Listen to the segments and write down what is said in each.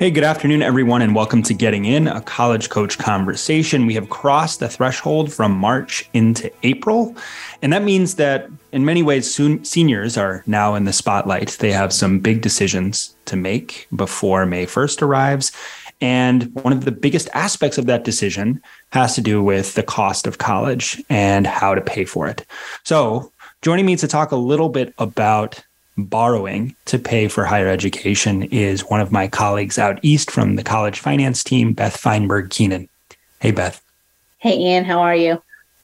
Hey, good afternoon, everyone, and welcome to Getting In, a college coach conversation. We have crossed the threshold from March into April. And that means that in many ways, soon, seniors are now in the spotlight. They have some big decisions to make before May 1st arrives. And one of the biggest aspects of that decision has to do with the cost of college and how to pay for it. So, joining me to talk a little bit about borrowing to pay for higher education is one of my colleagues out east from the college finance team, Beth Feinberg Keenan. Hey, Beth. Hey, Ian. How are you?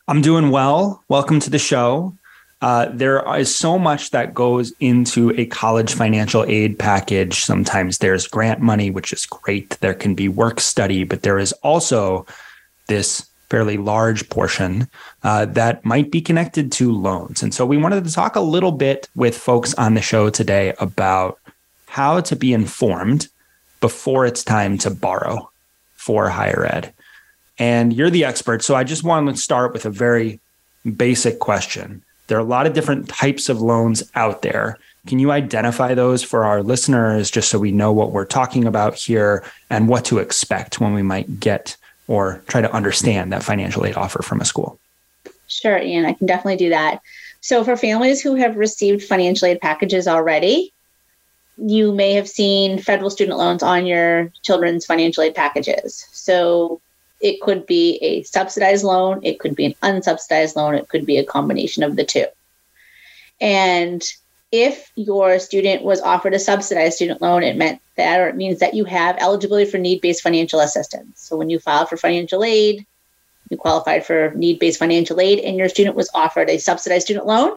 I'm doing well. Welcome to the show. Uh, there is so much that goes into a college financial aid package. Sometimes there's grant money, which is great. There can be work study, but there is also this fairly large portion uh, that might be connected to loans. And so we wanted to talk a little bit with folks on the show today about how to be informed before it's time to borrow for higher ed. And you're the expert. So I just wanted to start with a very basic question. There are a lot of different types of loans out there. Can you identify those for our listeners just so we know what we're talking about here and what to expect when we might get or try to understand that financial aid offer from a school? Sure, Ian, I can definitely do that. So, for families who have received financial aid packages already, you may have seen federal student loans on your children's financial aid packages. So, it could be a subsidized loan, it could be an unsubsidized loan, it could be a combination of the two. And if your student was offered a subsidized student loan, it meant that, or it means that you have eligibility for need based financial assistance. So when you filed for financial aid, you qualified for need based financial aid, and your student was offered a subsidized student loan.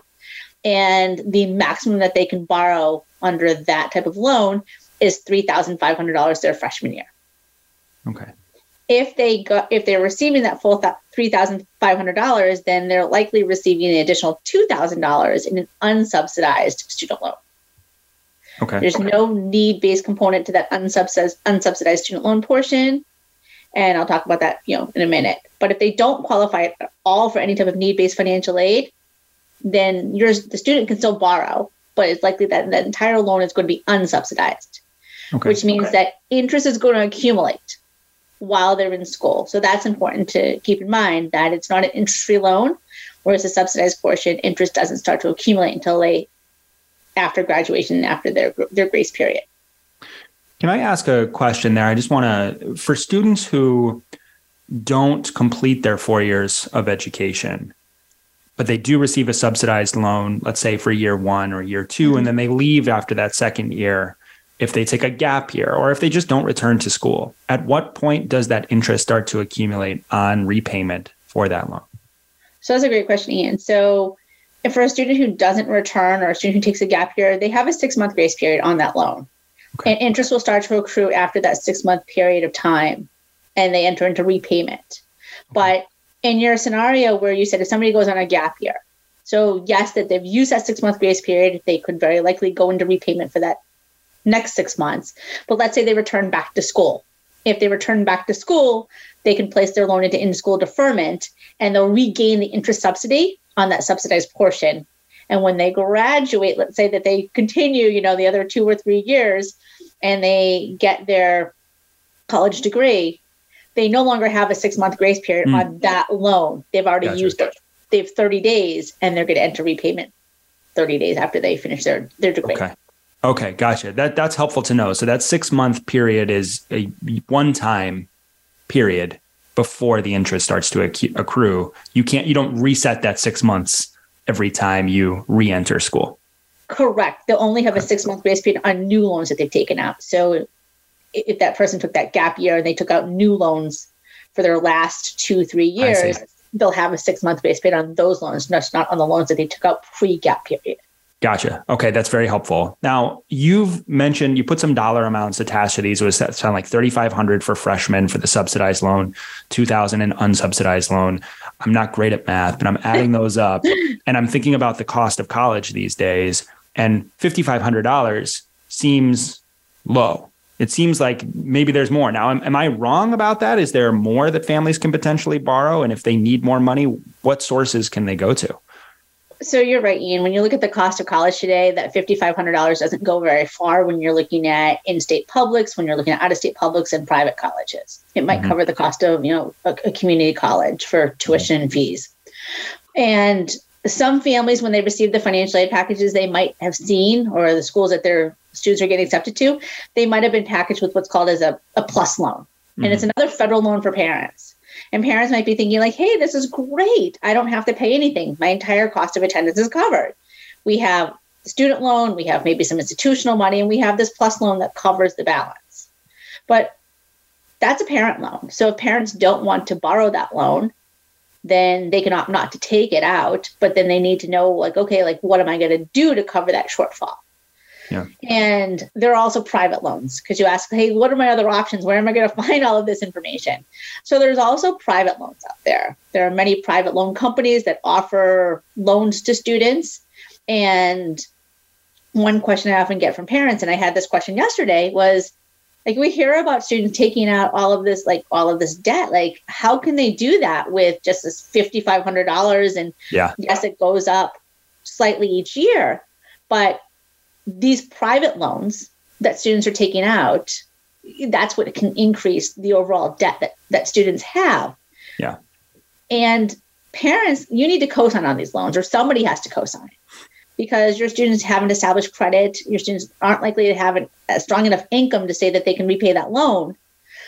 And the maximum that they can borrow under that type of loan is $3,500 their freshman year. Okay if they go if they're receiving that full $3,500, then they're likely receiving an additional $2,000 in an unsubsidized student loan. Okay. There's okay. no need-based component to that unsubsidized unsubsidized student loan portion, and I'll talk about that, you know, in a minute. But if they don't qualify at all for any type of need-based financial aid, then your the student can still borrow, but it's likely that the entire loan is going to be unsubsidized, okay. which means okay. that interest is going to accumulate while they're in school. So that's important to keep in mind that it's not an interest free loan, whereas the subsidized portion, interest doesn't start to accumulate until they after graduation after their their grace period. Can I ask a question there? I just want to for students who don't complete their 4 years of education but they do receive a subsidized loan let's say for year 1 or year 2 mm-hmm. and then they leave after that second year if they take a gap year or if they just don't return to school, at what point does that interest start to accumulate on repayment for that loan? So that's a great question, Ian. So if for a student who doesn't return or a student who takes a gap year, they have a six month grace period on that loan. Okay. And interest will start to accrue after that six month period of time and they enter into repayment. Okay. But in your scenario where you said if somebody goes on a gap year, so yes, that they've used that six month grace period, they could very likely go into repayment for that next six months. But let's say they return back to school. If they return back to school, they can place their loan into in school deferment and they'll regain the interest subsidy on that subsidized portion. And when they graduate, let's say that they continue, you know, the other two or three years and they get their college degree, they no longer have a six month grace period mm. on that loan. They've already gotcha. used it. They have 30 days and they're going to enter repayment 30 days after they finish their, their degree. Okay. Okay, gotcha. That that's helpful to know. So that six month period is a one time period before the interest starts to accrue. You can't. You don't reset that six months every time you re-enter school. Correct. They'll only have a six month grace period on new loans that they've taken out. So if that person took that gap year and they took out new loans for their last two three years, they'll have a six month grace period on those loans, not on the loans that they took out pre gap period. Gotcha. Okay, that's very helpful. Now you've mentioned you put some dollar amounts attached to these. It was sound like thirty five hundred for freshmen for the subsidized loan, two thousand in unsubsidized loan. I'm not great at math, but I'm adding those up, and I'm thinking about the cost of college these days. And fifty five hundred dollars seems low. It seems like maybe there's more. Now, am, am I wrong about that? Is there more that families can potentially borrow? And if they need more money, what sources can they go to? So you're right, Ian. When you look at the cost of college today, that $5,500 doesn't go very far when you're looking at in-state publics, when you're looking at out-of-state publics and private colleges. It might mm-hmm. cover the cost of, you know, a, a community college for tuition and fees. And some families, when they receive the financial aid packages, they might have seen, or the schools that their students are getting accepted to, they might have been packaged with what's called as a, a plus loan. Mm-hmm. And it's mm-hmm. another federal loan for parents. And parents might be thinking, like, hey, this is great. I don't have to pay anything. My entire cost of attendance is covered. We have student loan, we have maybe some institutional money, and we have this plus loan that covers the balance. But that's a parent loan. So if parents don't want to borrow that loan, then they can opt not to take it out. But then they need to know, like, okay, like, what am I going to do to cover that shortfall? Yeah. And there are also private loans because you ask, hey, what are my other options? Where am I going to find all of this information? So there's also private loans out there. There are many private loan companies that offer loans to students. And one question I often get from parents, and I had this question yesterday, was like we hear about students taking out all of this, like all of this debt. Like, how can they do that with just this fifty five hundred dollars? And yeah, yes, it goes up slightly each year, but these private loans that students are taking out, that's what can increase the overall debt that, that students have. Yeah. And parents, you need to co-sign on these loans, or somebody has to co-sign because your students haven't established credit. Your students aren't likely to have a strong enough income to say that they can repay that loan.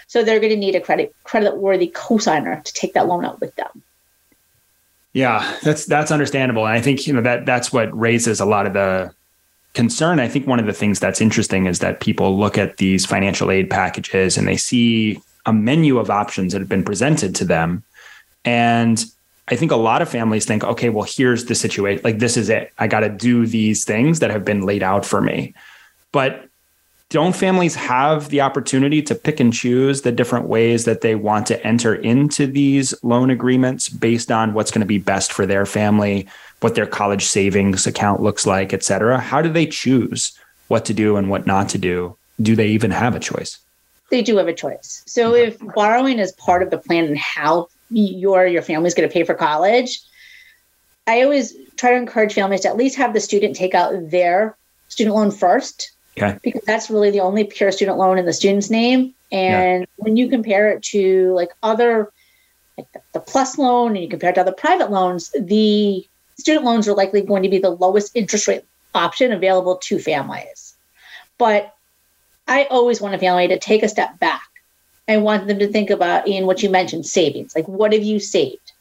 So they're going to need a credit credit worthy co-signer to take that loan out with them. Yeah, that's that's understandable, and I think you know that that's what raises a lot of the concern. I think one of the things that's interesting is that people look at these financial aid packages and they see a menu of options that have been presented to them. And I think a lot of families think, okay, well, here's the situation. Like, this is it. I got to do these things that have been laid out for me. But don't families have the opportunity to pick and choose the different ways that they want to enter into these loan agreements based on what's going to be best for their family what their college savings account looks like, et cetera. How do they choose what to do and what not to do? Do they even have a choice? They do have a choice. So if borrowing is part of the plan and how your your family's going to pay for college, I always try to encourage families to at least have the student take out their student loan first. Okay. Because that's really the only pure student loan in the student's name. And yeah. when you compare it to like other like the, the plus loan and you compare it to other private loans, the student loans are likely going to be the lowest interest rate option available to families. But I always want a family to take a step back. I want them to think about, in what you mentioned, savings. Like, what have you saved?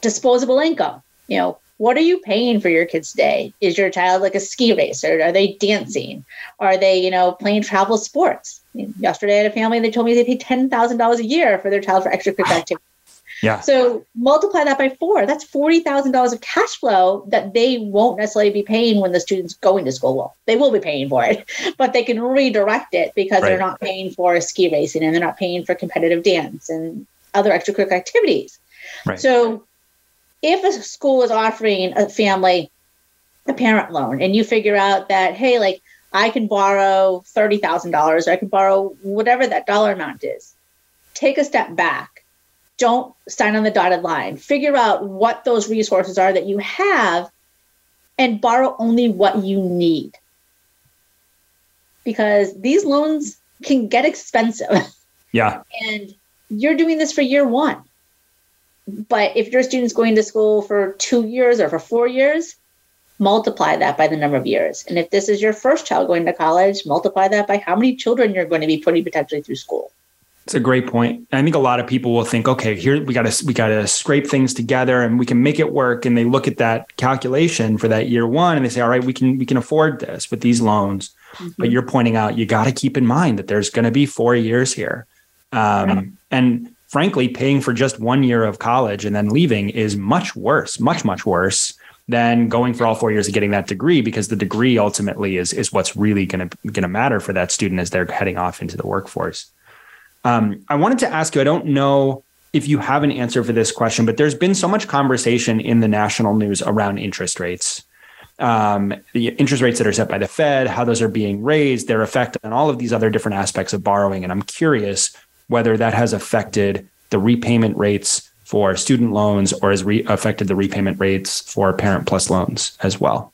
Disposable income. You know, what are you paying for your kids today? Is your child like a ski racer? Are they dancing? Are they, you know, playing travel sports? Yesterday, I had a family. They told me they pay thousand dollars a year for their child for extracurricular activities. Yeah. So multiply that by four. That's forty thousand dollars of cash flow that they won't necessarily be paying when the student's going to school. Well, they will be paying for it, but they can redirect it because right. they're not paying for ski racing and they're not paying for competitive dance and other extracurricular activities. Right. So if a school is offering a family a parent loan and you figure out that, hey, like I can borrow $30,000 or I can borrow whatever that dollar amount is, take a step back don't sign on the dotted line. Figure out what those resources are that you have and borrow only what you need. Because these loans can get expensive. Yeah. And you're doing this for year one. But if your student's going to school for two years or for four years, multiply that by the number of years. And if this is your first child going to college, multiply that by how many children you're going to be putting potentially through school. It's a great point. I think a lot of people will think, okay, here we got to we got to scrape things together and we can make it work. And they look at that calculation for that year one and they say, all right, we can we can afford this with these loans. Mm-hmm. But you're pointing out you got to keep in mind that there's going to be four years here, um, right. and frankly, paying for just one year of college and then leaving is much worse, much much worse than going for all four years and getting that degree because the degree ultimately is is what's really going to going to matter for that student as they're heading off into the workforce. Um, I wanted to ask you. I don't know if you have an answer for this question, but there's been so much conversation in the national news around interest rates. Um, the interest rates that are set by the Fed, how those are being raised, their effect on all of these other different aspects of borrowing. And I'm curious whether that has affected the repayment rates for student loans or has re- affected the repayment rates for parent plus loans as well?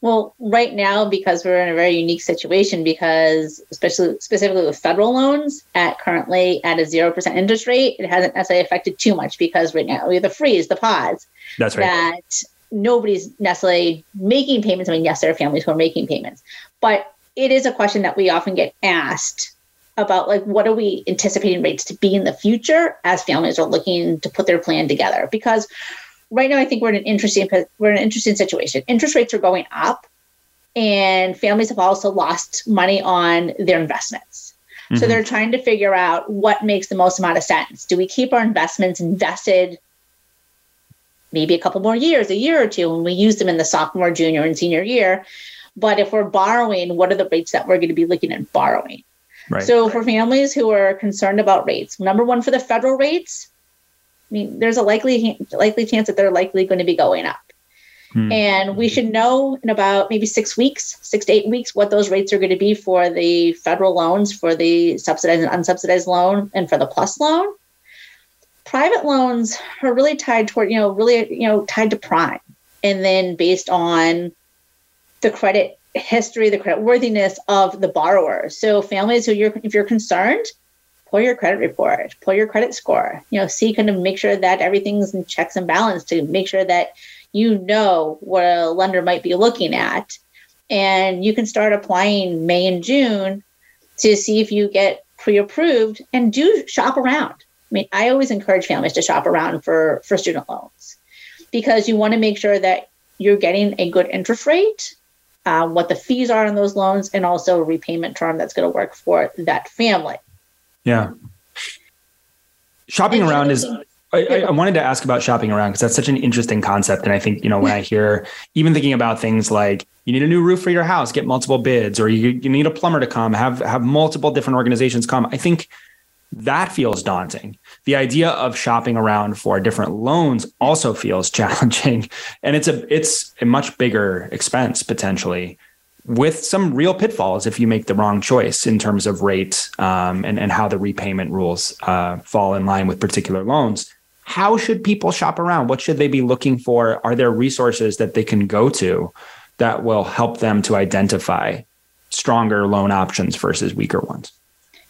Well, right now, because we're in a very unique situation, because especially specifically with federal loans at currently at a zero percent interest rate, it hasn't necessarily affected too much because right now we have the freeze, the pause. That's right. That nobody's necessarily making payments. I mean, yes, there are families who are making payments, but it is a question that we often get asked about like what are we anticipating rates to be in the future as families are looking to put their plan together? Because right now i think we're in an interesting we're in an interesting situation. Interest rates are going up and families have also lost money on their investments. Mm-hmm. so they're trying to figure out what makes the most amount of sense. Do we keep our investments invested maybe a couple more years a year or two when we use them in the sophomore junior and senior year? But if we're borrowing what are the rates that we're going to be looking at borrowing Right. So for families who are concerned about rates, number one for the federal rates, I mean, there's a likely likely chance that they're likely going to be going up. Hmm. And we should know in about maybe six weeks, six to eight weeks, what those rates are going to be for the federal loans, for the subsidized and unsubsidized loan, and for the plus loan. Private loans are really tied toward, you know, really, you know, tied to prime. And then based on the credit history, the credit worthiness of the borrower. So families who you're if you're concerned, pull your credit report, pull your credit score, you know, see kind of make sure that everything's in checks and balance to make sure that you know what a lender might be looking at. And you can start applying May and June to see if you get pre-approved and do shop around. I mean, I always encourage families to shop around for, for student loans because you want to make sure that you're getting a good interest rate um, what the fees are on those loans, and also a repayment term that's going to work for that family. Yeah. Shopping and around is. I, I, wanted to ask about shopping around because that's such an interesting concept. And I think, you know, when I hear even thinking about things like you need a new roof for your house, get multiple bids, or you, you need a plumber to come, have have multiple different organizations come. I think that feels daunting. The idea of shopping around for different loans also feels challenging, and it's a it's a much bigger expense potentially, with some real pitfalls if you make the wrong choice in terms of rate um, and and how the repayment rules uh, fall in line with particular loans. How should people shop around? What should they be looking for? Are there resources that they can go to that will help them to identify stronger loan options versus weaker ones?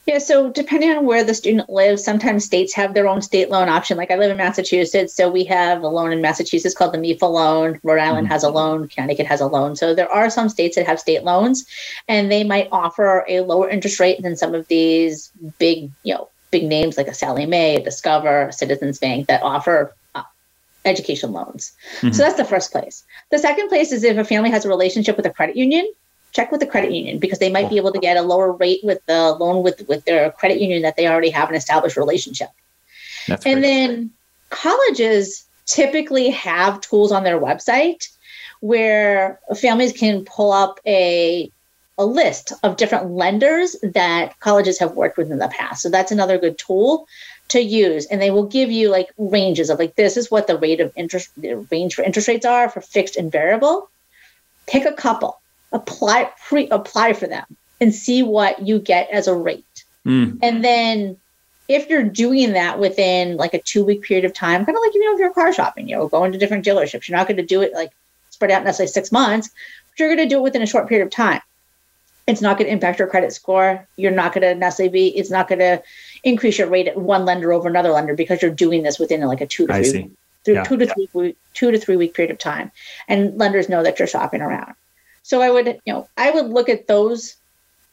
Yeah, so depending on where the student lives, sometimes states have their own state loan option. Like I live in Massachusetts, so we have a loan in Massachusetts called the MEFA loan. Rhode Island mm-hmm. has a loan, Connecticut has a loan. So there are some states that have state loans, and they might offer a lower interest rate than some of these big, you know, big names like a Sallie Mae, Discover, Citizens Bank that offer uh, education loans. Mm-hmm. So that's the first place. The second place is if a family has a relationship with a credit union check with the credit union because they might be able to get a lower rate with the loan with with their credit union that they already have an established relationship. That's and then colleges typically have tools on their website where families can pull up a a list of different lenders that colleges have worked with in the past. So that's another good tool to use and they will give you like ranges of like this is what the rate of interest the range for interest rates are for fixed and variable pick a couple apply pre apply for them and see what you get as a rate. Mm. And then if you're doing that within like a two week period of time, kind of like you know if you're car shopping, you know, going to different dealerships, you're not going to do it like spread out necessarily six months, but you're going to do it within a short period of time. It's not going to impact your credit score. You're not going to necessarily be. It's not going to increase your rate at one lender over another lender because you're doing this within like a two to three, through yeah. two to three week, two to three week period of time, and lenders know that you're shopping around. So I would, you know, I would look at those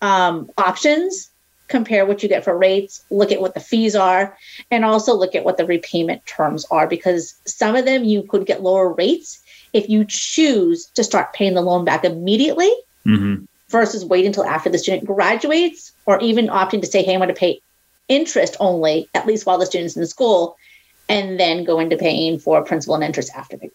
um, options, compare what you get for rates, look at what the fees are, and also look at what the repayment terms are because some of them you could get lower rates if you choose to start paying the loan back immediately mm-hmm. versus wait until after the student graduates or even opting to say, hey, I'm going to pay interest only, at least while the student's in school. and then go into paying for principal and interest after they.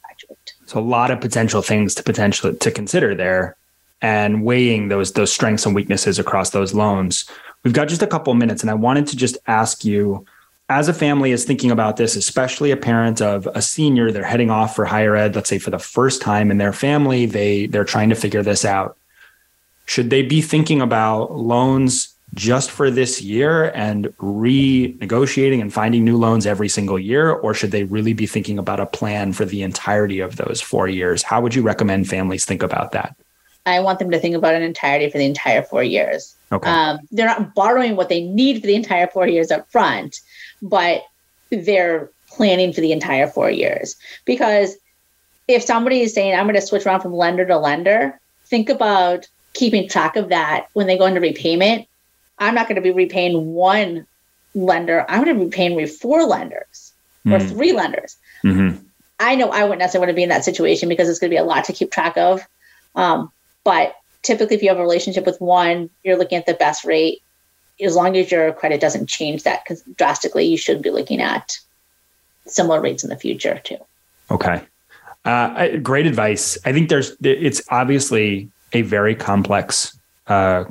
So a lot of potential things to potentially to consider there and weighing those those strengths and weaknesses across those loans. We've got just a couple minutes and I wanted to just ask you as a family is thinking about this, especially a parent of a senior, they're heading off for higher ed, let's say for the first time in their family, they they're trying to figure this out. Should they be thinking about loans just for this year and renegotiating and finding new loans every single year? Or should they really be thinking about a plan for the entirety of those four years? How would you recommend families think about that? I want them to think about an entirety for the entire four years. Okay. Um, they're not borrowing what they need for the entire four years up front but they're planning for the entire four years. Because if somebody is saying, I'm going to switch around from lender to lender, think about keeping track of that when they go into repayment. I'm not going to be repaying one lender. I'm going to be paying four lenders mm. or hmm. three lenders. Mm-hmm. I know I wouldn't necessarily want to be in that situation because it's going to be a lot to keep track of. Um, but typically, if you have a relationship with one, you're looking at the best rate as long as your credit doesn't change that because drastically, you should be looking at similar rates in the future too. Okay. Uh, great advice. I think there's, it's obviously a very complex, uh,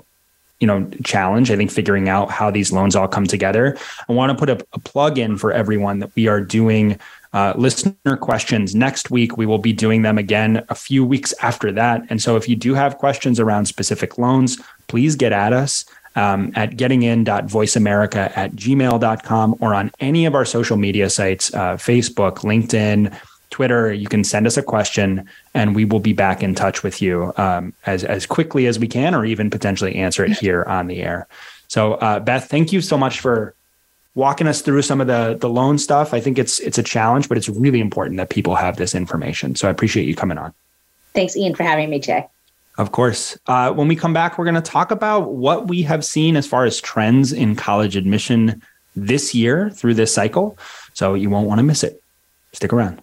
you know, challenge. I think figuring out how these loans all come together. I want to put a, a plug in for everyone that we are doing uh, listener questions next week. We will be doing them again a few weeks after that. And so if you do have questions around specific loans, please get at us um, at gettingin.voiceamerica at gmail.com or on any of our social media sites, uh, Facebook, LinkedIn, Twitter. You can send us a question and we will be back in touch with you um, as, as quickly as we can, or even potentially answer it here on the air. So, uh, Beth, thank you so much for walking us through some of the the loan stuff. I think it's it's a challenge, but it's really important that people have this information. So I appreciate you coming on. Thanks, Ian, for having me, Jay. Of course. Uh, when we come back, we're going to talk about what we have seen as far as trends in college admission this year through this cycle. So you won't want to miss it. Stick around.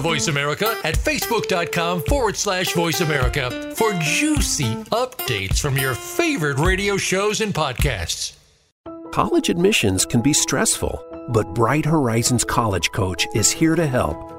Voice America at facebook.com forward slash voice America for juicy updates from your favorite radio shows and podcasts. College admissions can be stressful, but Bright Horizons College Coach is here to help.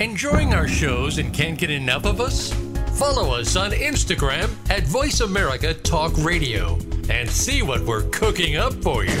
Enjoying our shows and can't get enough of us? Follow us on Instagram at Voice America Talk Radio and see what we're cooking up for you.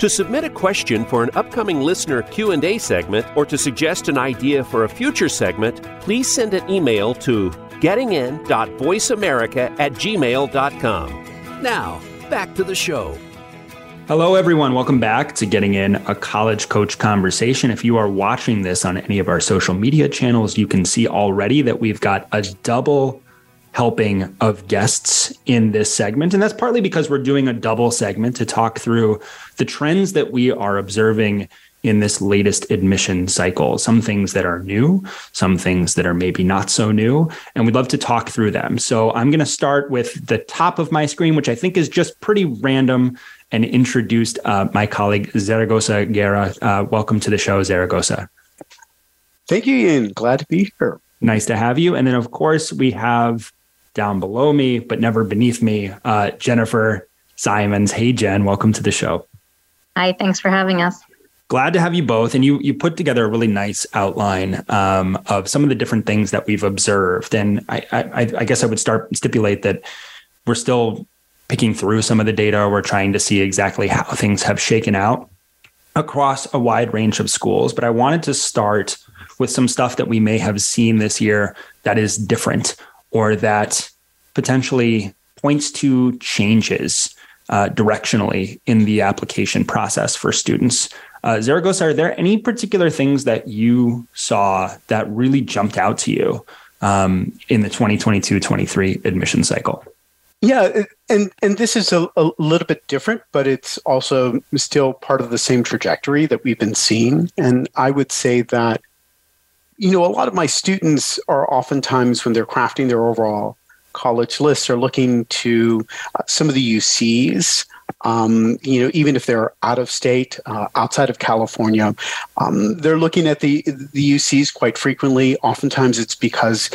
To submit a question for an upcoming listener Q&A segment or to suggest an idea for a future segment, please send an email to gettingin.voiceamerica at gmail.com. Now, back to the show. Hello, everyone. Welcome back to Getting In, a college coach conversation. If you are watching this on any of our social media channels, you can see already that we've got a double helping of guests in this segment. And that's partly because we're doing a double segment to talk through the trends that we are observing in this latest admission cycle, some things that are new, some things that are maybe not so new, and we'd love to talk through them. So I'm going to start with the top of my screen, which I think is just pretty random and introduced uh, my colleague Zaragoza Guerra. Uh, welcome to the show, Zaragoza. Thank you, Ian. Glad to be here. Nice to have you. And then, of course, we have down below me, but never beneath me, uh, Jennifer Simons. Hey, Jen, welcome to the show. Hi, thanks for having us. Glad to have you both. And you you put together a really nice outline um, of some of the different things that we've observed. And I, I, I guess I would start stipulate that we're still picking through some of the data. We're trying to see exactly how things have shaken out across a wide range of schools. But I wanted to start with some stuff that we may have seen this year that is different or that potentially points to changes uh, directionally in the application process for students. Uh, Zaragoza, are there any particular things that you saw that really jumped out to you um, in the 2022-23 admission cycle? Yeah, and and this is a, a little bit different, but it's also still part of the same trajectory that we've been seeing. And I would say that, you know, a lot of my students are oftentimes when they're crafting their overall college lists are looking to uh, some of the UCs um, you know, even if they're out of state, uh, outside of California, um, they're looking at the the UCs quite frequently. Oftentimes, it's because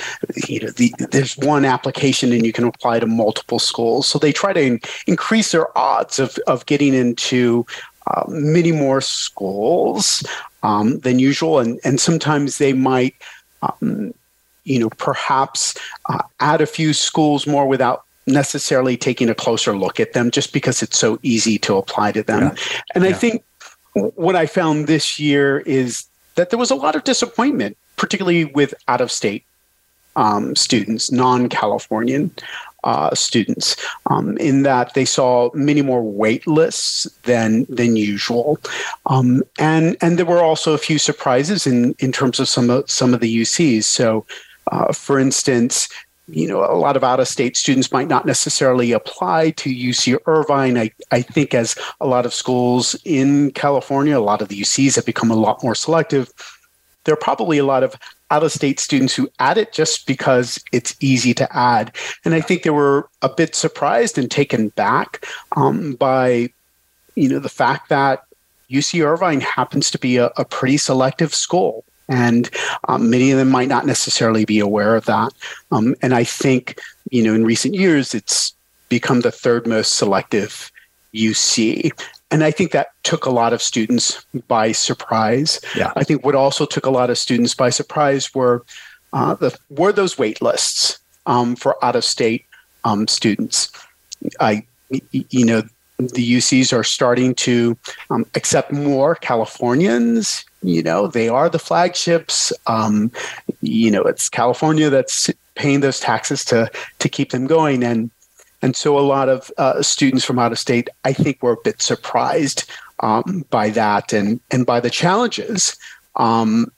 you know the, there's one application and you can apply to multiple schools. So they try to in, increase their odds of of getting into uh, many more schools um, than usual, and and sometimes they might. Um, you know, perhaps uh, add a few schools more without necessarily taking a closer look at them just because it's so easy to apply to them. Yeah. And yeah. I think what I found this year is that there was a lot of disappointment, particularly with out of state um, students, non Californian uh, students, um, in that they saw many more wait lists than than usual, um, and and there were also a few surprises in in terms of some of some of the UCs. So. Uh, for instance, you know, a lot of out of state students might not necessarily apply to UC Irvine. I, I think as a lot of schools in California, a lot of the UCs have become a lot more selective. There are probably a lot of out of state students who add it just because it's easy to add. And I think they were a bit surprised and taken back um, by, you know, the fact that UC Irvine happens to be a, a pretty selective school. And um, many of them might not necessarily be aware of that. Um, and I think, you know, in recent years, it's become the third most selective UC. And I think that took a lot of students by surprise. Yeah. I think what also took a lot of students by surprise were uh, the were those wait lists um, for out of state um, students. I, you know, the UCs are starting to um, accept more Californians. You know, they are the flagships. Um, you know, it's California that's paying those taxes to to keep them going, and and so a lot of uh, students from out of state, I think, were a bit surprised um, by that and and by the challenges. Um,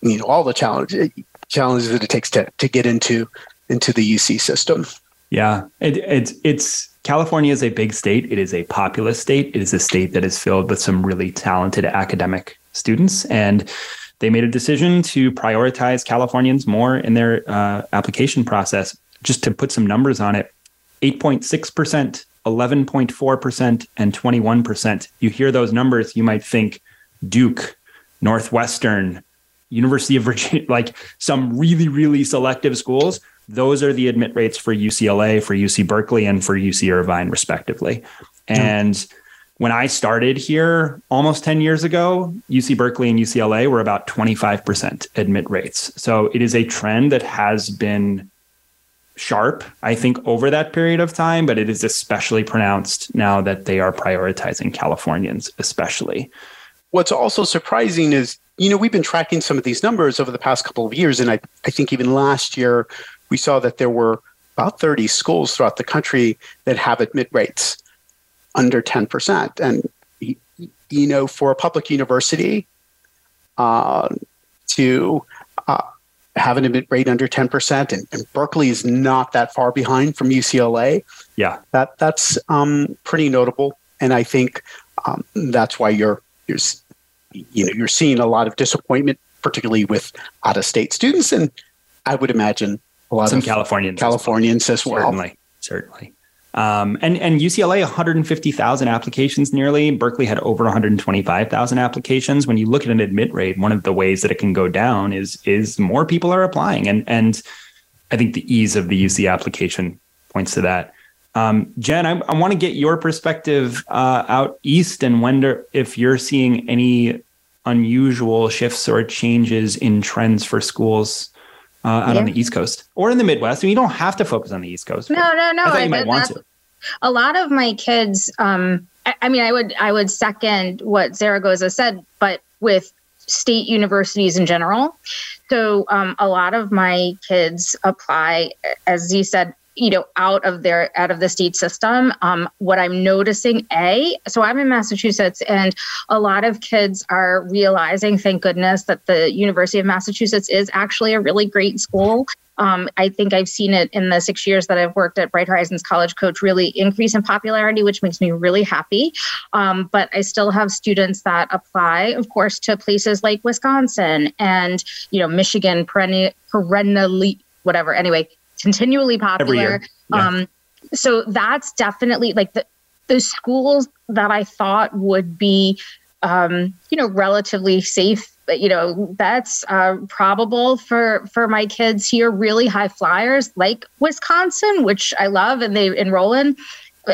you know, all the challenges challenges that it takes to to get into into the UC system. Yeah, it, it's it's California is a big state. It is a populous state. It is a state that is filled with some really talented academic students. And they made a decision to prioritize Californians more in their uh, application process. Just to put some numbers on it 8.6%, 11.4%, and 21%. You hear those numbers, you might think Duke, Northwestern, University of Virginia, like some really, really selective schools those are the admit rates for UCLA, for UC Berkeley, and for UC Irvine, respectively. And when I started here almost 10 years ago, UC Berkeley and UCLA were about 25% admit rates. So it is a trend that has been sharp, I think, over that period of time, but it is especially pronounced now that they are prioritizing Californians, especially. What's also surprising is, you know, we've been tracking some of these numbers over the past couple of years. And I, I think even last year, we saw that there were about 30 schools throughout the country that have admit rates under 10%. And, you know, for a public university uh, to uh, have an admit rate under 10%, and, and, Berkeley is not that far behind from UCLA. Yeah. That, that's um, pretty notable. And I think um, that's why you're, you're, you know, you're seeing a lot of disappointment, particularly with out of state students. And I would imagine a lot Some of Californians. Californians as well. Certainly. Certainly. Um, and and UCLA 150,000 applications nearly. Berkeley had over 125,000 applications. When you look at an admit rate, one of the ways that it can go down is is more people are applying, and and I think the ease of the UC application points to that. Um, Jen, I, I want to get your perspective uh, out east and wonder if you're seeing any unusual shifts or changes in trends for schools uh, out yeah. on the East Coast or in the Midwest. I mean, you don't have to focus on the East Coast. No, no, no. I thought you might want to. A lot of my kids, um, I, I, mean, I would I would second what Zaragoza said, but with state universities in general. So um, a lot of my kids apply, as Z said, you know out of their out of the state system um, what i'm noticing a so i'm in massachusetts and a lot of kids are realizing thank goodness that the university of massachusetts is actually a really great school um, I think I've seen it in the six years that I've worked at Bright Horizons College Coach really increase in popularity, which makes me really happy. Um, but I still have students that apply, of course, to places like Wisconsin and you know Michigan perennially whatever. Anyway, continually popular. Yeah. Um, so that's definitely like the the schools that I thought would be, um, you know, relatively safe. You know, that's uh, probable for for my kids here. Really high flyers like Wisconsin, which I love, and they enroll in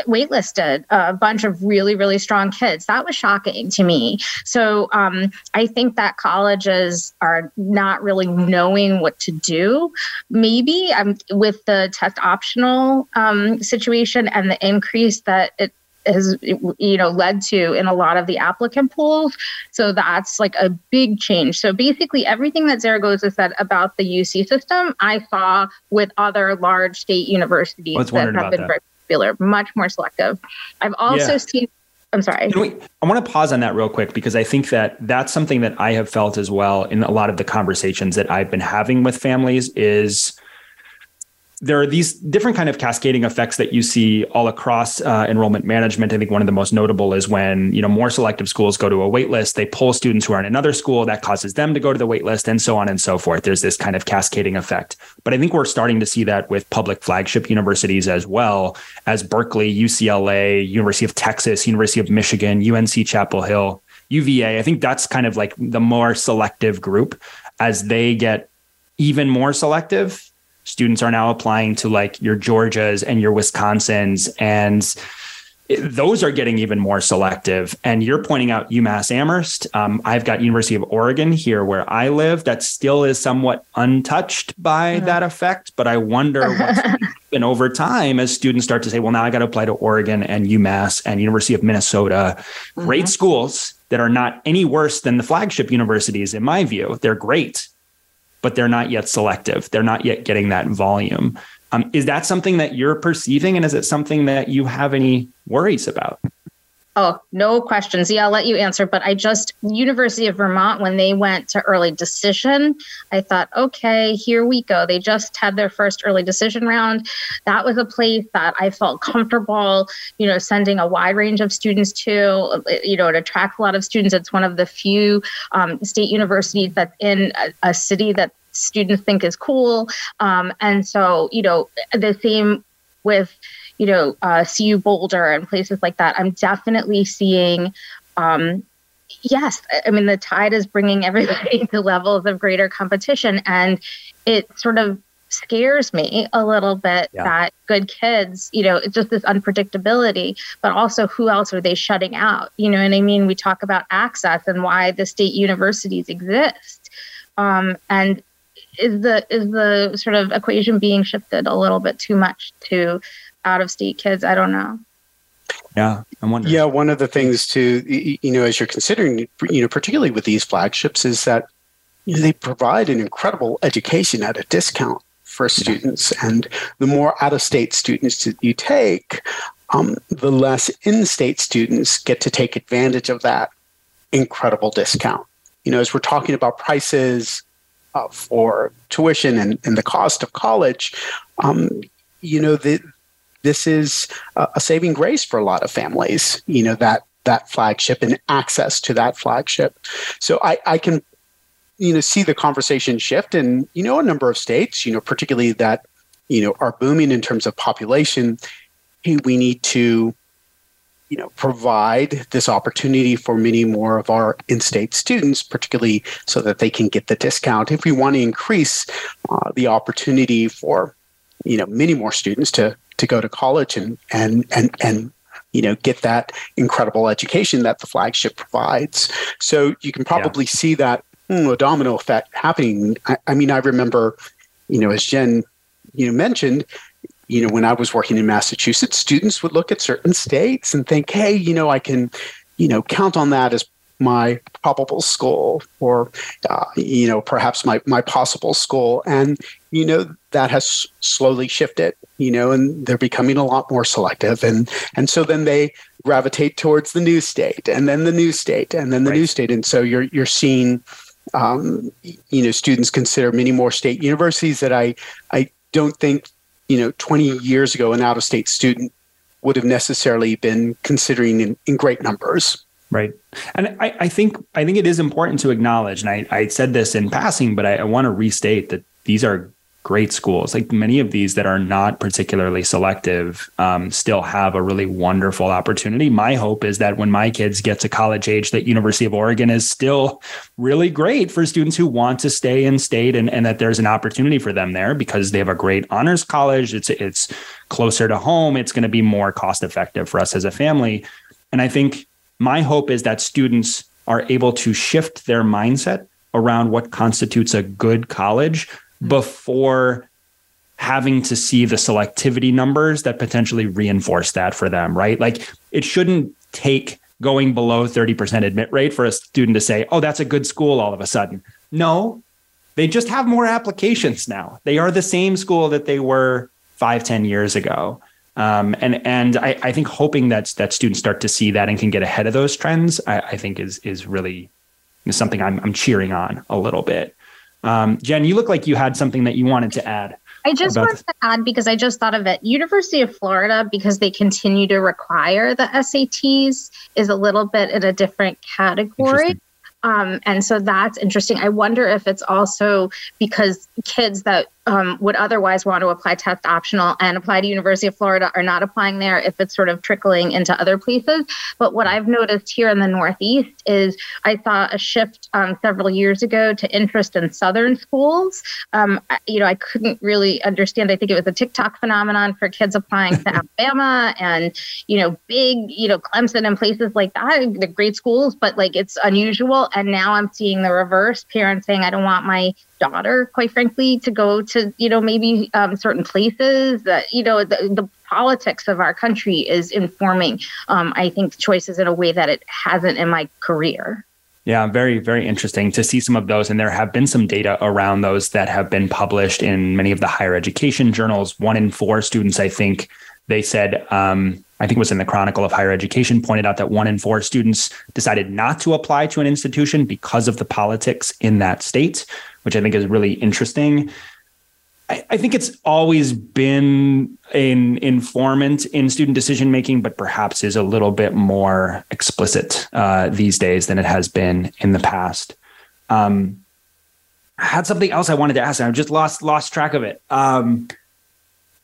waitlisted a bunch of really, really strong kids. That was shocking to me. So um, I think that colleges are not really knowing what to do. Maybe um, with the test optional um, situation and the increase that it has you know led to in a lot of the applicant pools so that's like a big change so basically everything that zaragoza said about the uc system i saw with other large state universities that have been that popular, much more selective. I've also yeah. seen I'm sorry. We, I want to pause on that real quick because I think that that's something that I have felt as well in a lot of the conversations that I've been having with families is there are these different kind of cascading effects that you see all across uh, enrollment management. I think one of the most notable is when you know more selective schools go to a waitlist, they pull students who are in another school, that causes them to go to the waitlist, and so on and so forth. There's this kind of cascading effect. But I think we're starting to see that with public flagship universities as well as Berkeley, UCLA, University of Texas, University of Michigan, UNC Chapel Hill, UVA. I think that's kind of like the more selective group as they get even more selective students are now applying to like your Georgias and your Wisconsins and those are getting even more selective. And you're pointing out UMass Amherst. Um, I've got University of Oregon here where I live that still is somewhat untouched by that effect. But I wonder what's happen over time as students start to say, well, now I got to apply to Oregon and UMass and University of Minnesota. Mm-hmm. Great schools that are not any worse than the flagship universities, in my view. They're great but they're not yet selective. They're not yet getting that volume. Um, is that something that you're perceiving? And is it something that you have any worries about? Oh, no questions. Yeah, I'll let you answer. But I just, University of Vermont, when they went to early decision, I thought, okay, here we go. They just had their first early decision round. That was a place that I felt comfortable, you know, sending a wide range of students to. You know, it attracts a lot of students. It's one of the few um, state universities that's in a, a city that students think is cool. Um, and so, you know, the same with, you know, uh, CU Boulder and places like that, I'm definitely seeing, um, yes, I mean, the tide is bringing everybody to levels of greater competition. And it sort of scares me a little bit yeah. that good kids, you know, it's just this unpredictability, but also who else are they shutting out? You know what I mean? We talk about access and why the state universities exist. Um, and is the is the sort of equation being shifted a little bit too much to out of state kids. I don't know. Yeah, I'm wondering. Yeah, one of the things to you know as you're considering you know particularly with these flagships is that you know, they provide an incredible education at a discount for students, and the more out of state students that you take, um, the less in-state students get to take advantage of that incredible discount. You know, as we're talking about prices uh, for tuition and, and the cost of college, um, you know, the, this is a saving grace for a lot of families, you know, that that flagship and access to that flagship. So I, I can, you know, see the conversation shift in, you know, a number of states, you know, particularly that, you know, are booming in terms of population. Hey, we need to, you know, provide this opportunity for many more of our in-state students, particularly so that they can get the discount. If we want to increase uh, the opportunity for, you know, many more students to to go to college and and and and you know get that incredible education that the flagship provides so you can probably yeah. see that hmm, a domino effect happening I, I, mean i remember you know as jen you know mentioned you know when i was working in massachusetts students would look at certain states and think hey you know i can you know count on that as my probable school or uh, you know perhaps my my possible school and you know that has slowly shifted you know and they're becoming a lot more selective. And and so then they gravitate towards the new state and then the new state and then the right. new state. And so you're you're seeing um, you know students consider many more state universities that I I don't think you know 20 years ago an out of state student would have necessarily been considering in, in great numbers Right. And I, I, think I think it is important to acknowledge, and I, I said this in passing, but I, I want to restate that these are great schools. Like many of these that are not particularly selective um, still have a really wonderful opportunity. My hope is that when my kids get to college age, that University of Oregon is still really great for students who want to stay in state and, and that there's an opportunity for them there because they have a great honors college. It's it's closer to home. It's going to be more cost effective for us as a family. And I think my hope is that students are able to shift their mindset around what constitutes a good college mm-hmm. before having to see the selectivity numbers that potentially reinforce that for them, right? Like it shouldn't take going below 30% admit rate for a student to say, oh, that's a good school all of a sudden. No, they just have more applications now. They are the same school that they were five, ten years ago. Um, and and I, I, think hoping that that students start to see that and can get ahead of those trends, I, I think is is really is something I'm, I'm cheering on a little bit. Um, Jen, you look like you had something that you wanted to add. I just wanted this. to add because I just thought of it. University of Florida, because they continue to require the SATs, is a little bit in a different category. Um, and so that's interesting. I wonder if it's also because kids that um, would otherwise want to apply test optional and apply to University of Florida are not applying there if it's sort of trickling into other places. But what I've noticed here in the Northeast is I saw a shift um, several years ago to interest in Southern schools. Um, you know, I couldn't really understand. I think it was a TikTok phenomenon for kids applying to Alabama and, you know, big, you know, Clemson and places like that. The great schools, but like it's unusual. And now I'm seeing the reverse parents saying, I don't want my daughter, quite frankly, to go to, you know, maybe um, certain places that, you know, the, the, politics of our country is informing, um, I think, choices in a way that it hasn't in my career. Yeah, very, very interesting to see some of those. And there have been some data around those that have been published in many of the higher education journals. One in four students, I think, they said, um, I think it was in the Chronicle of Higher Education, pointed out that one in four students decided not to apply to an institution because of the politics in that state, which I think is really interesting. I, I think it's always been an informant in student decision making, but perhaps is a little bit more explicit uh, these days than it has been in the past. Um, I had something else I wanted to ask. And I just lost lost track of it. Um,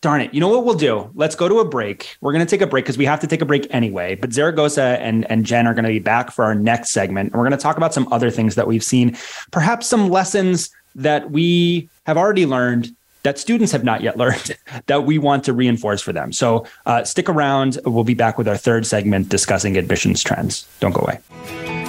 darn it. You know what we'll do? Let's go to a break. We're going to take a break because we have to take a break anyway. But Zaragoza and, and Jen are going to be back for our next segment. And we're going to talk about some other things that we've seen, perhaps some lessons that we have already learned that students have not yet learned that we want to reinforce for them. So uh, stick around. We'll be back with our third segment discussing admissions trends. Don't go away.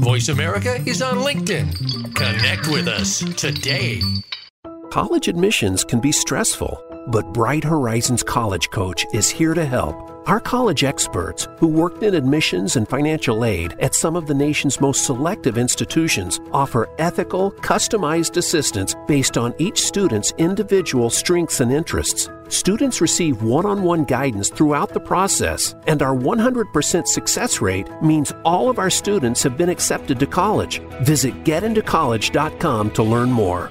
Voice America is on LinkedIn. Connect with us today. College admissions can be stressful but Bright Horizons College Coach is here to help. Our college experts, who worked in admissions and financial aid at some of the nation's most selective institutions, offer ethical, customized assistance based on each student's individual strengths and interests. Students receive one on one guidance throughout the process, and our 100% success rate means all of our students have been accepted to college. Visit getintocollege.com to learn more.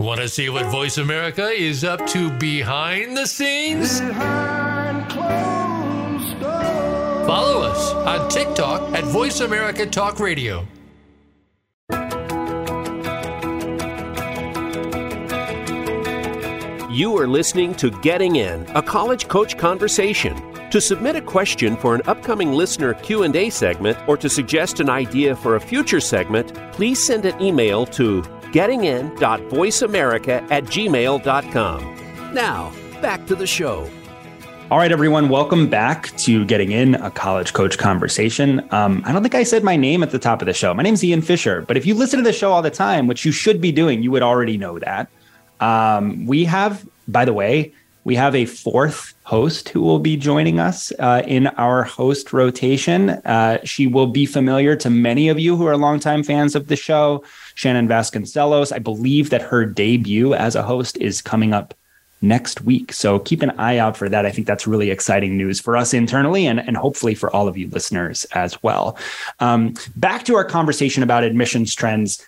Want to see what Voice America is up to behind the scenes? Follow us on TikTok at Voice America Talk Radio. You are listening to Getting In, a college coach conversation. To submit a question for an upcoming listener Q&A segment or to suggest an idea for a future segment, please send an email to gettingin.voiceamerica at gmail.com. Now, back to the show. All right, everyone, welcome back to Getting In, a college coach conversation. Um, I don't think I said my name at the top of the show. My name's Ian Fisher, but if you listen to the show all the time, which you should be doing, you would already know that. Um, we have, by the way, we have a fourth host who will be joining us uh, in our host rotation. Uh, she will be familiar to many of you who are longtime fans of the show. Shannon Vasconcelos. I believe that her debut as a host is coming up next week. So keep an eye out for that. I think that's really exciting news for us internally and, and hopefully for all of you listeners as well. Um, back to our conversation about admissions trends.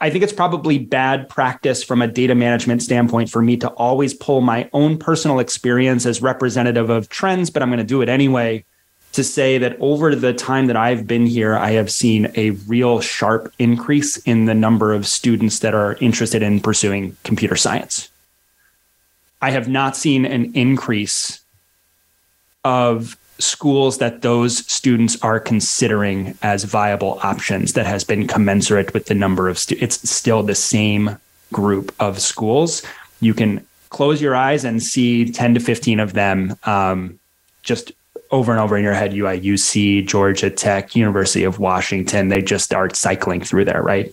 I think it's probably bad practice from a data management standpoint for me to always pull my own personal experience as representative of trends, but I'm going to do it anyway to say that over the time that I've been here, I have seen a real sharp increase in the number of students that are interested in pursuing computer science. I have not seen an increase of schools that those students are considering as viable options that has been commensurate with the number of students. It's still the same group of schools. You can close your eyes and see 10 to 15 of them um, just over and over in your head UIUC, Georgia Tech, University of Washington. They just start cycling through there, right?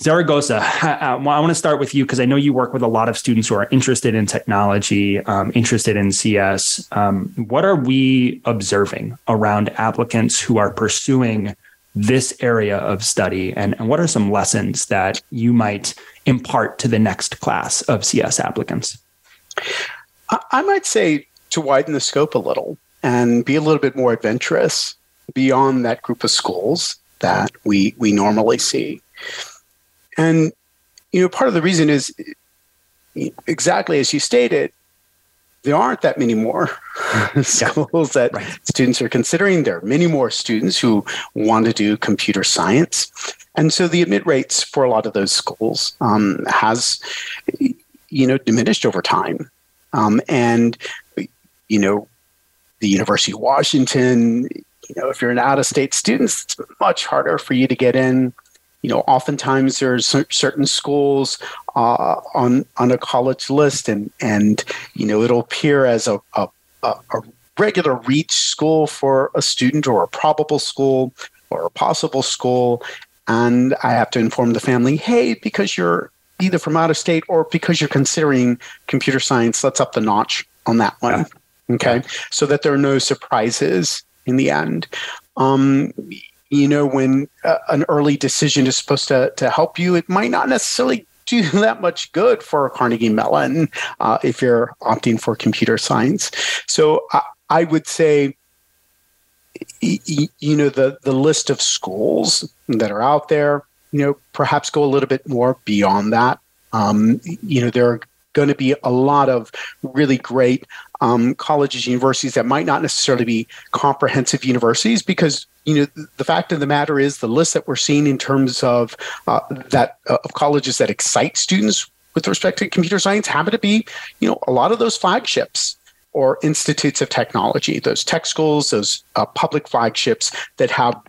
Zaragoza, I, want to start with you because I know you work with a lot of students who are interested in technology, um, interested in CS. Um, what are we observing around applicants who are pursuing this area of study? And, and what are some lessons that you might impart to the next class of CS applicants? I might say to widen the scope a little and be a little bit more adventurous beyond that group of schools that we we normally see. And you know, part of the reason is exactly as you stated, there aren't that many more schools that right. students are considering. There are many more students who want to do computer science. And so the admit rates for a lot of those schools um, has, you know, diminished over time. Um, and, you know, the University of Washington. You know, if you're an out-of-state student, it's much harder for you to get in. You know, oftentimes there's certain schools uh, on on a college list, and and you know it'll appear as a, a, a regular reach school for a student, or a probable school, or a possible school, and I have to inform the family, hey, because you're either from out of state or because you're considering computer science, let's up the notch on that one. Yeah. Okay. So that there are no surprises in the end. Um, you know, when uh, an early decision is supposed to, to help you, it might not necessarily do that much good for Carnegie Mellon uh, if you're opting for computer science. So I, I would say, you know, the, the list of schools that are out there, you know, perhaps go a little bit more beyond that. Um, you know, there are going to be a lot of really great um, colleges, universities that might not necessarily be comprehensive universities because you know, the fact of the matter is the list that we're seeing in terms of uh, that uh, of colleges that excite students with respect to computer science happen to be, you know, a lot of those flagships or institutes of technology, those tech schools, those uh, public flagships that have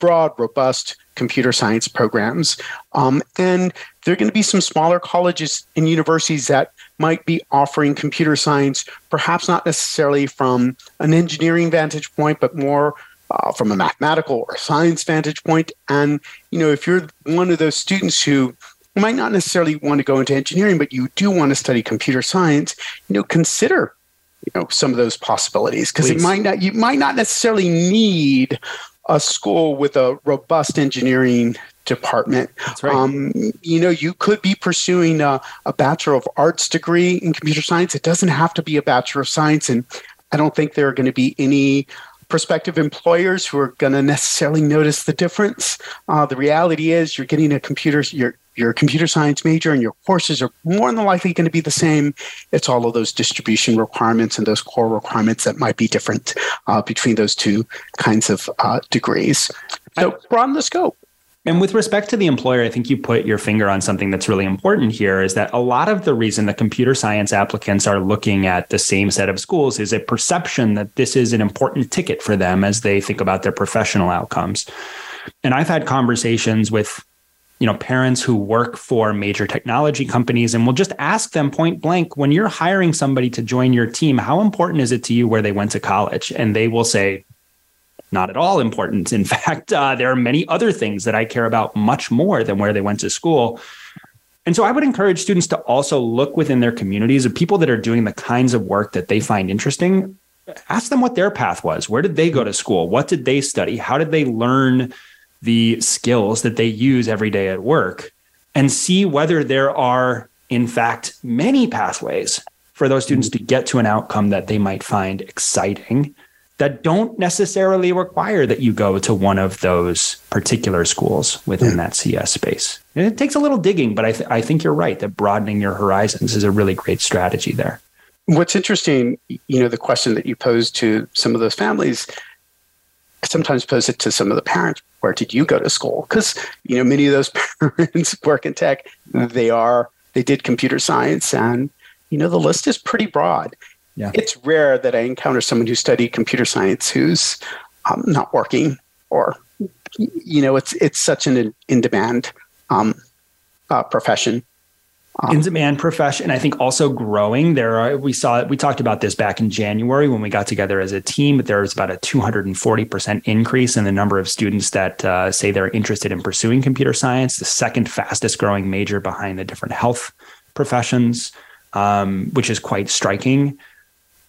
broad, robust computer science programs. Um, and there are going to be some smaller colleges and universities that might be offering computer science, perhaps not necessarily from an engineering vantage point, but more uh, from a mathematical or science vantage point. And, you know, if you're one of those students who might not necessarily want to go into engineering, but you do want to study computer science, you know, consider you know some of those possibilities because it might not you might not necessarily need a school with a robust engineering department. Right. Um, you know, you could be pursuing a, a Bachelor of Arts degree in computer science. It doesn't have to be a Bachelor of Science. And I don't think there are going to be any prospective employers who are going to necessarily notice the difference. Uh, the reality is you're getting a computer, you're you're a computer science major and your courses are more than likely going to be the same. It's all of those distribution requirements and those core requirements that might be different uh, between those two kinds of uh, degrees. So broaden the scope. And with respect to the employer, I think you put your finger on something that's really important here is that a lot of the reason that computer science applicants are looking at the same set of schools is a perception that this is an important ticket for them as they think about their professional outcomes. And I've had conversations with you know parents who work for major technology companies and we'll just ask them point blank when you're hiring somebody to join your team how important is it to you where they went to college? And they will say not at all important. In fact uh, there are many other things that i care about much more than where they went to school. And so i would encourage students to also look within their communities of people that are doing the kinds of work that they find interesting. Ask them what their path was. Where did they go to school? What did they study? How did they learn the skills that they use every day at work and see whether there are, in fact, many pathways for those students to get to an outcome that they might find exciting that don't necessarily require that you go to one of those particular schools within that CS space. And it takes a little digging, but I, th- I think you're right that broadening your horizons is a really great strategy there. What's interesting, you know, the question that you posed to some of those families, sometimes pose it to some of the parents where did you go to school? Because you know many of those parents work in tech. They are they did computer science, and you know the list is pretty broad. Yeah. It's rare that I encounter someone who studied computer science who's um, not working, or you know it's it's such an in demand um, uh, profession um, in demand profession. I think also growing. There are we saw we talked about this back in January when we got together as a team. But there was about a 240 percent increase in the number of students that uh, say they're interested in pursuing computer science. The second fastest growing major behind the different health professions, um, which is quite striking.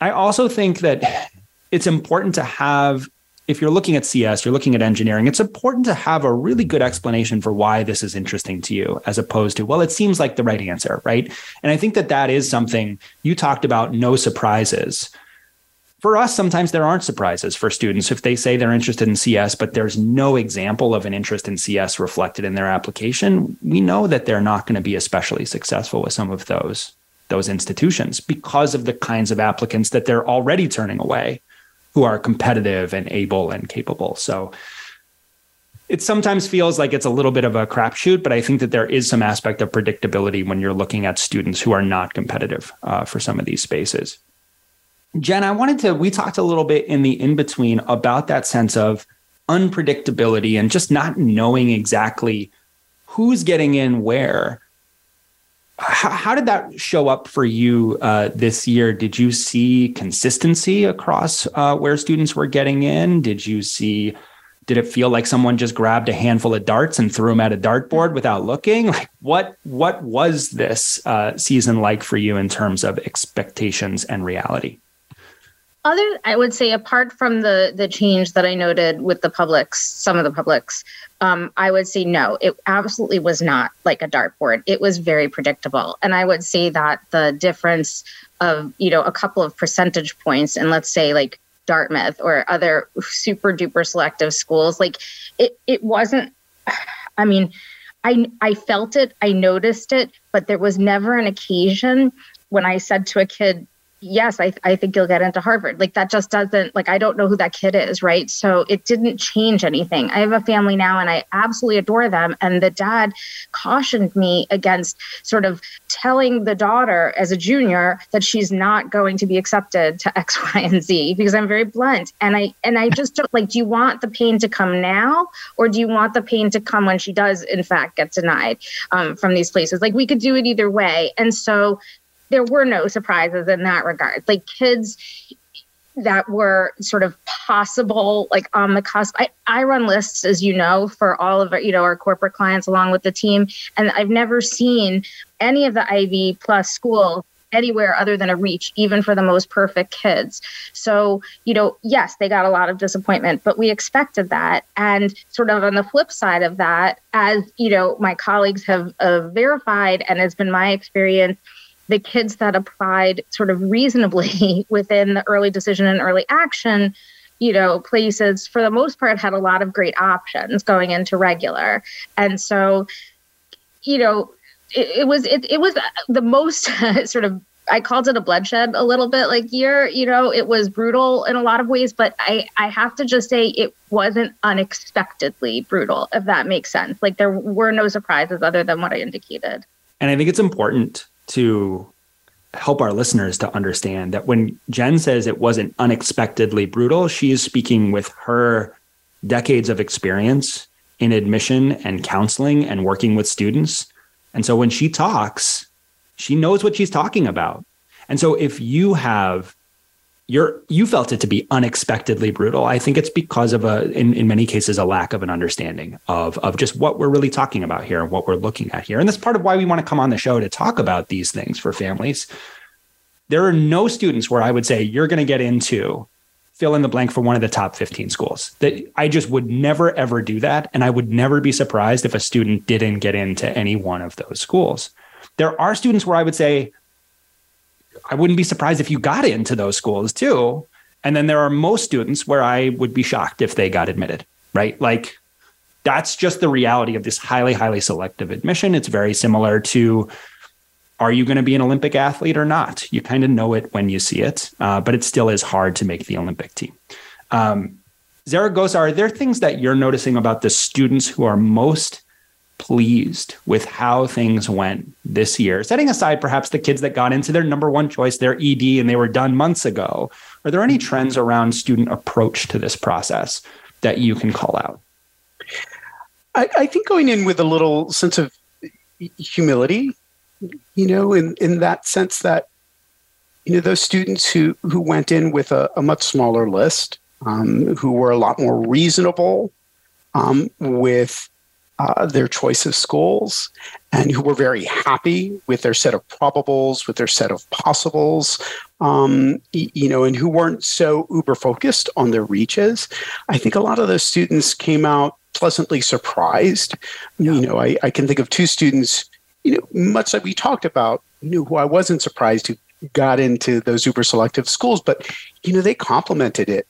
I also think that it's important to have if you're looking at CS, you're looking at engineering, it's important to have a really good explanation for why this is interesting to you, as opposed to, well, it seems like the right answer, right? And I think that that is something you talked about no surprises. For us, sometimes there aren't surprises for students if they say they're interested in CS, but there's no example of an interest in CS reflected in their application. We know that they're not going to be especially successful with some of those those institutions because of the kinds of applicants that they're already turning away who are competitive and able and capable. So it sometimes feels like it's a little bit of a crapshoot, but I think that there is some aspect of predictability when you're looking at students who are not competitive uh, for some of these spaces. Jen, I wanted to, we talked a little bit in the in between about that sense of unpredictability and just not knowing exactly who's getting in where how, how, did that show up for you uh, this year? Did you see consistency across uh, where students were getting in? Did you see? Did it feel like someone just grabbed a handful of darts and threw them at a dartboard without looking? Like what? What was this uh, season like for you in terms of expectations and reality? Other, I would say, apart from the the change that I noted with the publics, some of the publics, um, I would say no, it absolutely was not like a dartboard. It was very predictable. And I would say that the difference of, you know, a couple of percentage points, and let's say like Dartmouth or other super duper selective schools, like it, it wasn't, I mean, I, I felt it, I noticed it, but there was never an occasion when I said to a kid, yes, I, I think you'll get into Harvard. Like that just doesn't, like, I don't know who that kid is, right? So it didn't change anything. I have a family now and I absolutely adore them. And the dad cautioned me against sort of telling the daughter as a junior that she's not going to be accepted to X, Y, and Z because I'm very blunt. And I, and I just don't like, do you want the pain to come now or do you want the pain to come when she does, in fact, get denied um, from these places? Like we could do it either way. And so there were no surprises in that regard. Like kids that were sort of possible, like on the cusp. I, I run lists, as you know, for all of our, you know, our corporate clients along with the team. And I've never seen any of the Ivy plus schools anywhere other than a reach, even for the most perfect kids. So, you know, yes, they got a lot of disappointment, but we expected that. And sort of on the flip side of that, as, you know, my colleagues have uh, verified and has been my experience, the kids that applied sort of reasonably within the early decision and early action you know places for the most part had a lot of great options going into regular and so you know it, it was it, it was the most sort of I called it a bloodshed a little bit like year, you know, it was brutal in a lot of ways, but I I have to just say it wasn't unexpectedly brutal if that makes sense. Like there were no surprises other than what I indicated. And I think it's important to help our listeners to understand that when Jen says it wasn't unexpectedly brutal, she is speaking with her decades of experience in admission and counseling and working with students. And so when she talks, she knows what she's talking about. And so if you have you're you felt it to be unexpectedly brutal. I think it's because of a in, in many cases a lack of an understanding of of just what we're really talking about here and what we're looking at here. And that's part of why we want to come on the show to talk about these things for families. There are no students where i would say you're going to get into fill in the blank for one of the top 15 schools. That i just would never ever do that. And i would never be surprised if a student didn't get into any one of those schools. There are students where i would say I wouldn't be surprised if you got into those schools too. And then there are most students where I would be shocked if they got admitted, right? Like that's just the reality of this highly, highly selective admission. It's very similar to are you going to be an Olympic athlete or not? You kind of know it when you see it, uh, but it still is hard to make the Olympic team. Um, Zaragoza, are there things that you're noticing about the students who are most pleased with how things went this year? Setting aside perhaps the kids that got into their number one choice, their ED, and they were done months ago, are there any trends around student approach to this process that you can call out? I, I think going in with a little sense of humility, you know, in, in that sense that, you know, those students who, who went in with a, a much smaller list, um, who were a lot more reasonable um, with uh, their choice of schools and who were very happy with their set of probables, with their set of possibles, um, you know, and who weren't so uber focused on their reaches. I think a lot of those students came out pleasantly surprised. Yeah. You know, I, I can think of two students, you know, much like we talked about, you know, who I wasn't surprised who got into those uber selective schools, but, you know, they complimented it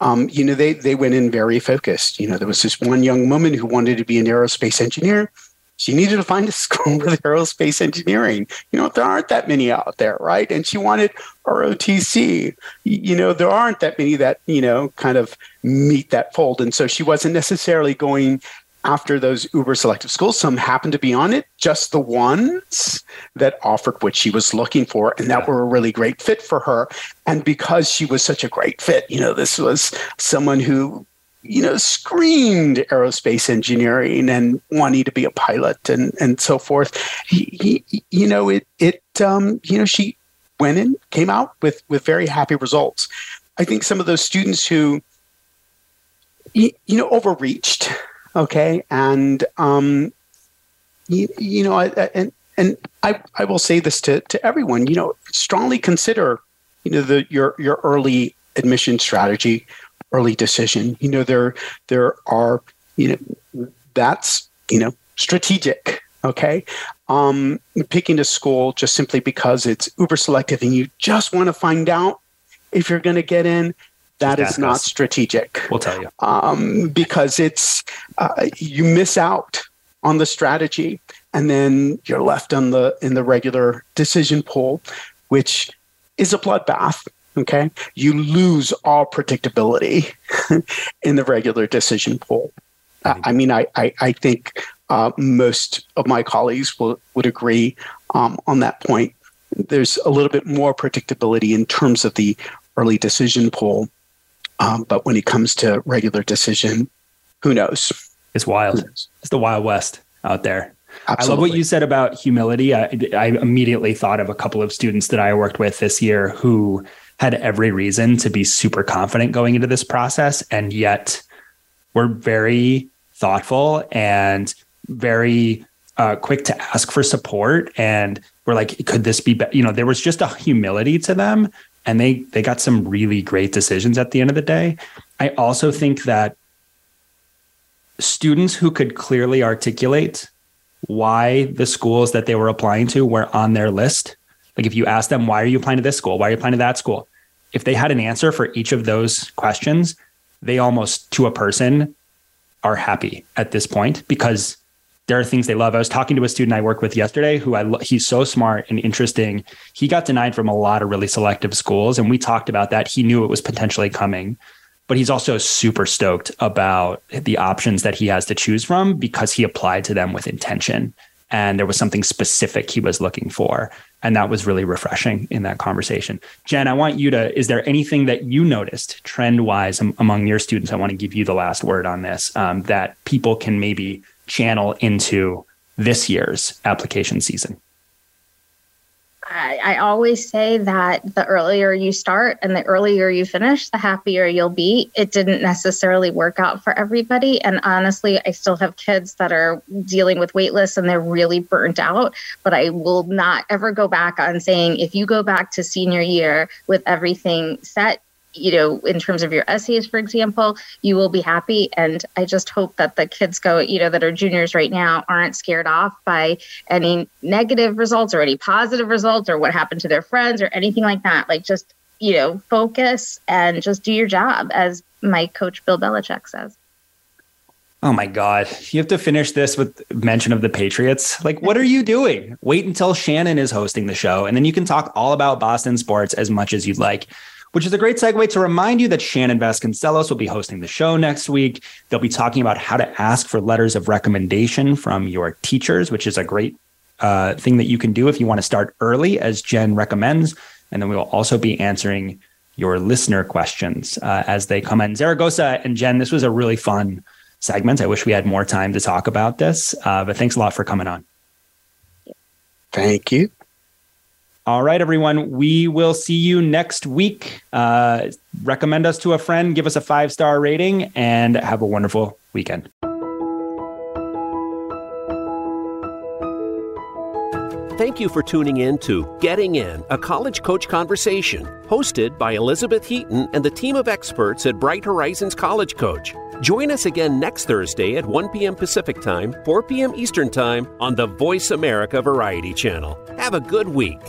um, you know, they they went in very focused. You know, there was this one young woman who wanted to be an aerospace engineer. She needed to find a school with aerospace engineering. You know, there aren't that many out there, right? And she wanted ROTC. You know, there aren't that many that you know kind of meet that fold, and so she wasn't necessarily going after those uber selective schools. Some happened to be on it, just the ones that offered what she was looking for and that yeah. were a really great fit for her. And because she was such a great fit, you know, this was someone who you know, screamed aerospace engineering and wanting to be a pilot and, and so forth. He, he, you know, it, it, um, you know, she went in, came out with, with very happy results. I think some of those students who, you, you know, overreached, Okay, and um, you, you know, I, and and I, I will say this to, to everyone. You know, strongly consider you know the your your early admission strategy, early decision. You know, there there are you know that's you know strategic. Okay, um, picking a school just simply because it's uber selective and you just want to find out if you're going to get in that is not us. strategic. We'll tell you. Um, because it's, uh, you miss out on the strategy and then you're left on the, in the regular decision pool, which is a bloodbath. Okay. You lose all predictability in the regular decision pool. I mean, I, I, I think uh, most of my colleagues will, would agree um, on that point. There's a little bit more predictability in terms of the early decision pool. Um, but when it comes to regular decision, who knows? It's wild. It's the Wild West out there. Absolutely. I love what you said about humility. I, I immediately thought of a couple of students that I worked with this year who had every reason to be super confident going into this process and yet were very thoughtful and very uh, quick to ask for support and we're like could this be, be you know there was just a humility to them and they they got some really great decisions at the end of the day i also think that students who could clearly articulate why the schools that they were applying to were on their list. Like if you ask them, why are you applying to this school? Why are you applying to that school? If they had an answer for each of those questions, they almost to a person are happy at this point because there are things they love. I was talking to a student I worked with yesterday who I he's so smart and interesting. He got denied from a lot of really selective schools and we talked about that. He knew it was potentially coming but he's also super stoked about the options that he has to choose from because he applied to them with intention and there was something specific he was looking for and that was really refreshing in that conversation jen i want you to is there anything that you noticed trend wise among your students i want to give you the last word on this um, that people can maybe channel into this year's application season I, I, always say that the earlier you start and the earlier you finish, the happier you'll be. It didn't necessarily work out for everybody. And honestly, I still have kids that are dealing with waitlists and they're really burnt out. But I will not ever go back on saying if you go back to senior year with everything set, you know, in terms of your essays, for example, you will be happy. And I just hope that the kids go, you know, that are juniors right now aren't scared off by any negative results or any positive results or what happened to their friends or anything like that. Like just, you know, focus and just do your job, as my coach Bill Belichick says. Oh my God. You have to finish this with mention of the Patriots. Like, what are you doing? Wait until Shannon is hosting the show, and then you can talk all about Boston sports as much as you'd like which is a great segue to remind you that Shannon Vasconcelos will be hosting the show next week. They'll be talking about how to ask for letters of recommendation from your teachers, which is a great uh, thing that you can do if you want to start early, as Jen recommends. And then we will also be answering your listener questions uh, as they come in. Zaragoza and Jen, this was a really fun segment. I wish we had more time to talk about this, uh, but thanks a lot for coming on. Thank you. All right, everyone. We will see you next week. Uh, recommend us to a friend, give us a five star rating, and have a wonderful weekend. Thank you for tuning in to Getting In, a college coach conversation, hosted by Elizabeth Heaton and the team of experts at Bright Horizons College Coach. Join us again next Thursday at 1 p.m. Pacific Time, 4 p.m. Eastern Time on the Voice America Variety Channel. Have a good week.